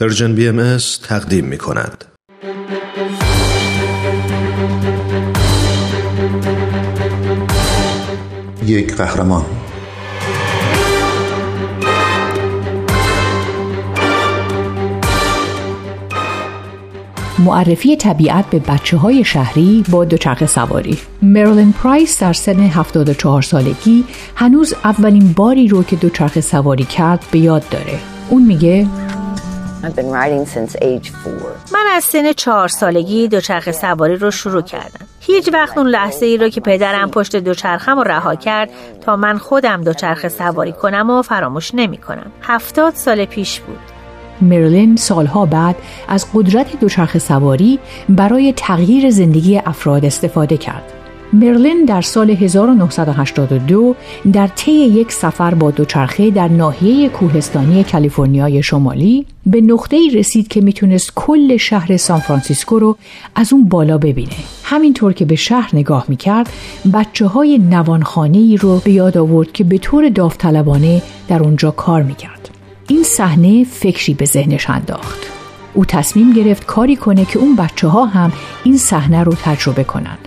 Persian BMS تقدیم می کند. یک قهرمان. معرفی طبیعت به بچه های شهری با دوچرخه سواری. مرلین پرایس در سن 74 سالگی هنوز اولین باری رو که دوچرخه سواری کرد به یاد داره. اون میگه من از سن چهار سالگی دوچرخه سواری رو شروع کردم. هیچ وقت اون لحظه ای رو که پدرم پشت دوچرخم رو رها کرد تا من خودم دوچرخه سواری کنم و فراموش نمی کنم. هفتاد سال پیش بود. مرلین سالها بعد از قدرت دوچرخه سواری برای تغییر زندگی افراد استفاده کرد. مرلین در سال 1982 در طی یک سفر با دوچرخه در ناحیه کوهستانی کالیفرنیای شمالی به نقطه‌ای رسید که می‌تونست کل شهر سانفرانسیسکو رو از اون بالا ببینه. همینطور که به شهر نگاه می‌کرد بچه های نوانخانه ای رو به یاد آورد که به طور داوطلبانه در اونجا کار می‌کرد. این صحنه فکری به ذهنش انداخت. او تصمیم گرفت کاری کنه که اون بچه ها هم این صحنه رو تجربه کنند.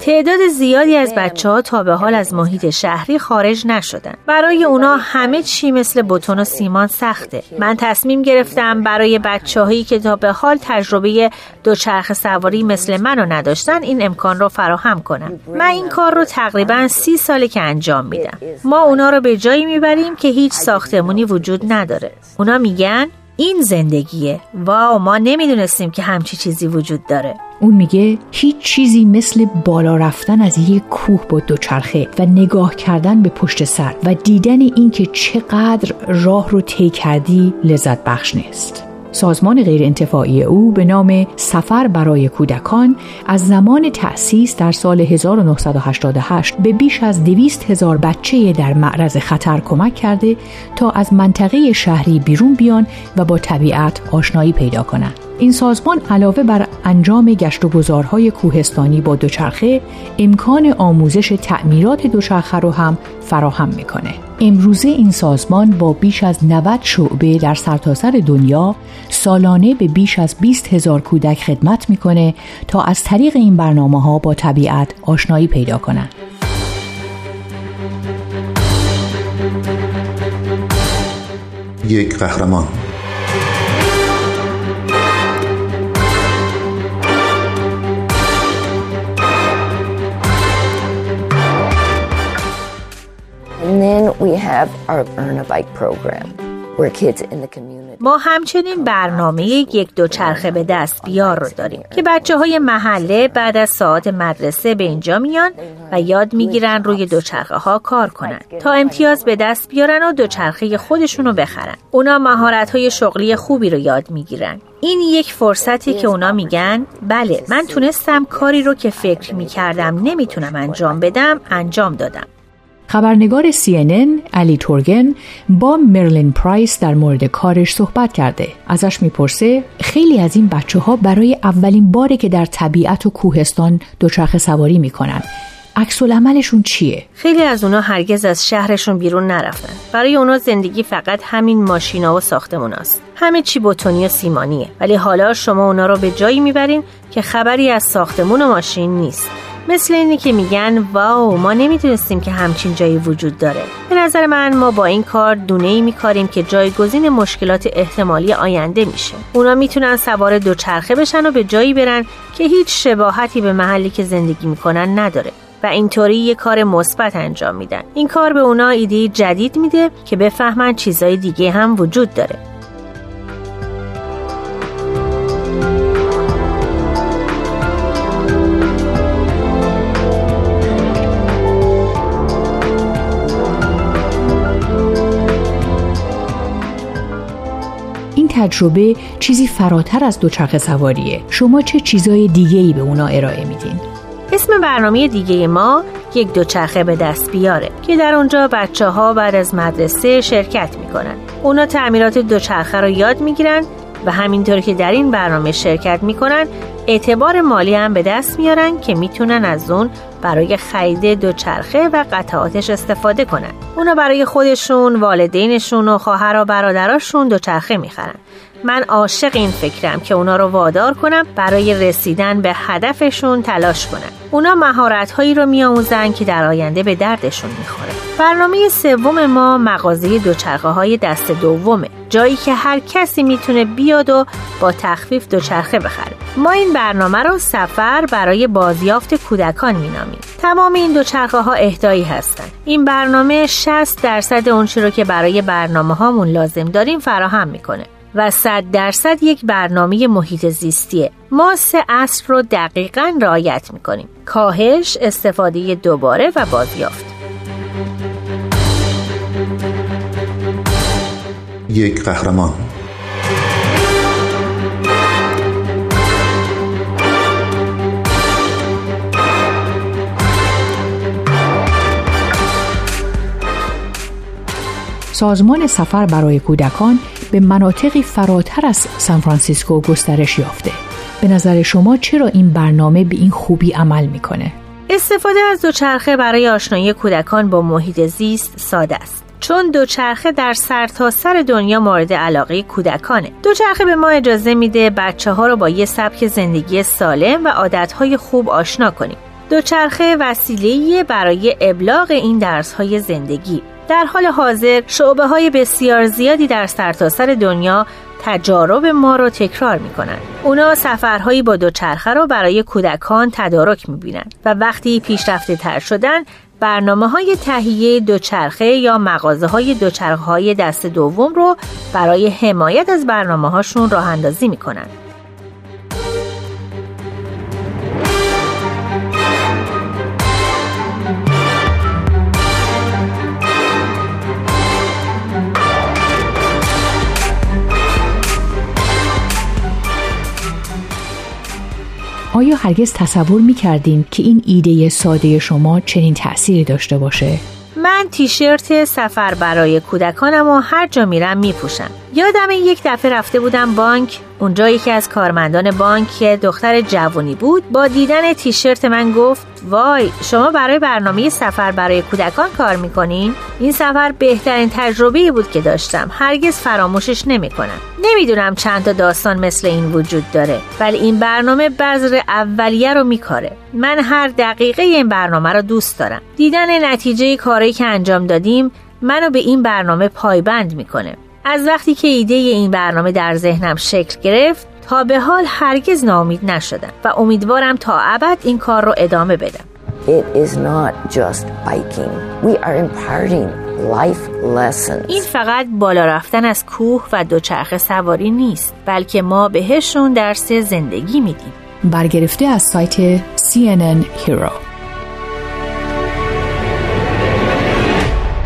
تعداد زیادی از بچه ها تا به حال از محیط شهری خارج نشدن. برای اونا همه چی مثل بتون و سیمان سخته. من تصمیم گرفتم برای بچه هایی که تا به حال تجربه دوچرخ سواری مثل منو نداشتن این امکان رو فراهم کنم. من این کار رو تقریبا سی ساله که انجام میدم. ما اونا رو به جایی می‌بریم که هیچ ساختمونی وجود نداره. اونا میگن این زندگیه. واو ما نمی‌دونستیم که همچی چیزی وجود داره. اون میگه هیچ چیزی مثل بالا رفتن از یک کوه با دوچرخه و نگاه کردن به پشت سر و دیدن اینکه چقدر راه رو طی کردی لذت بخش نیست. سازمان غیرانتفاعی او به نام سفر برای کودکان از زمان تأسیس در سال 1988 به بیش از دویست هزار بچه در معرض خطر کمک کرده تا از منطقه شهری بیرون بیان و با طبیعت آشنایی پیدا کنند. این سازمان علاوه بر انجام گشت و گذارهای کوهستانی با دوچرخه امکان آموزش تعمیرات دوچرخه رو هم فراهم می‌کنه. امروزه این سازمان با بیش از 90 شعبه در سرتاسر دنیا سالانه به بیش از 20 هزار کودک خدمت می‌کنه تا از طریق این برنامه ها با طبیعت آشنایی پیدا کنند. یک قهرمان ما همچنین برنامه یک دوچرخه به دست بیار رو داریم که بچه های محله بعد از ساعت مدرسه به اینجا میان و یاد می‌گیرن روی دوچرخه ها کار کنن تا امتیاز به دست بیارن و دوچرخه خودشون رو بخرن. اونا مهارت های شغلی خوبی رو یاد می‌گیرن. این یک فرصتی که اونا میگن بله من تونستم کاری رو که فکر می‌کردم نمی‌تونم انجام بدم انجام دادم. خبرنگار CNN علی تورگن با مرلین پرایس در مورد کارش صحبت کرده ازش می‌پرسه خیلی از این بچه ها برای اولین باره که در طبیعت و کوهستان دوچرخه سواری می‌کنن عکس عملشون چیه؟ خیلی از اونا هرگز از شهرشون بیرون نرفتن. برای اونا زندگی فقط همین ماشینا و ساختموناست. همه چی بتونی و سیمانیه. ولی حالا شما اونا رو به جایی می‌برین که خبری از ساختمون و ماشین نیست. مثل اینی که میگن واو ما نمی‌دونستیم که همچین جایی وجود داره. به نظر من ما با این کار دونه ای میکاریم که جایگزین مشکلات احتمالی آینده میشه. اونا می‌تونن سوار دوچرخه بشن و به جایی برن که هیچ شباهتی به محلی که زندگی می‌کنن نداره. و اینطوری یه کار مثبت انجام میدن. این کار به اونا ایده جدید میده که بفهمن چیزای دیگه هم وجود داره. تجربه چیزی فراتر از دوچرخه سواریه شما چه چیزای دیگه ای به اونا ارائه میدین؟ اسم برنامه دیگه ما یک دوچرخه به دست بیاره که در اونجا بچه ها بعد از مدرسه شرکت می‌کنن اونا تعمیرات دوچرخه رو یاد می‌گیرن و همینطور که در این برنامه شرکت می‌کنن اعتبار مالی هم به دست میارن که می‌تونن از اون برای خرید دوچرخه و قطعاتش استفاده کنن. اونا برای خودشون والدینشون و خواهر و برادراشون دوچرخه می‌خرن. من عاشق این فکرم که اونا رو وادار کنم برای رسیدن به هدفشون تلاش کنن اونا مهارت هایی رو میآموزن که در آینده به دردشون می‌خوره. برنامه سوم ما مغازه دوچرخه های دست دومه جایی که هر کسی می‌تونه بیاد و با تخفیف دوچرخه بخره. ما این برنامه رو سفر برای بازیافت کودکان مینامیم. تمام این دوچرخه ها اهدایی هستن. این برنامه 60 درصد اونچه رو که برای برنامه هامون لازم داریم فراهم می‌کنه. و صد درصد یک برنامه محیط زیستیه. ما سه اصل رو دقیقا رعایت می‌کنیم. کاهش استفاده دوباره و بازیافت. یک قهرمان. سازمان سفر برای کودکان به مناطقی فراتر از سانفرانسیسکو گسترش یافته. به نظر شما چرا این برنامه به این خوبی عمل می‌کنه؟ استفاده از دوچرخه برای آشنایی کودکان با محیط زیست ساده است. چون دوچرخه در سرتاسر سر دنیا مورد علاقه کودکانه. دوچرخه به ما اجازه میده بچه ها رو با یه سبک زندگی سالم و عادتهای خوب آشنا کنیم. دوچرخه وسیله برای ابلاغ این درس های زندگی در حال حاضر شعبه های بسیار زیادی در سرتاسر سر دنیا تجارب ما رو تکرار می‌کنن اونا سفرهایی با دوچرخه رو برای کودکان تدارک می‌بینن و وقتی پیشرفته تر شدن برنامه های تهیه دوچرخه یا مغازه های دوچرخه های دست دوم رو برای حمایت از برنامه هاشون راه اندازی می‌کنن آیا هرگز تصور می کردین که این ایده ساده شما چنین تأثیری داشته باشه؟ من تیشرت سفر برای کودکانم و هر جا میرم میپوشم یادم یک دفعه رفته بودم بانک. اونجا یکی از کارمندان بانک که دختر جوانی بود. با دیدن تیشرت من گفت وای شما برای برنامه سفر برای کودکان کار می‌کنین؟ این سفر بهترین تجربه بود که داشتم. هرگز فراموشش نمی‌کنم. نمی‌دونم چند تا داستان مثل این وجود داره ولی این برنامه بذر اولیه رو میکاره. من هر دقیقه این برنامه رو دوست دارم. دیدن نتیجه کاری که انجام دادیم منو به این برنامه پایبند می‌کنه. از وقتی که ایده این برنامه در ذهنم شکل گرفت تا به حال هرگز ناامید نشدم و امیدوارم تا ابد این کار رو ادامه بدم It is not just biking. We are imparting life lessons. این فقط بالا رفتن از کوه و دوچرخه سواری نیست بلکه ما بهشون درس زندگی میدیم برگرفته از سایت CNN Hero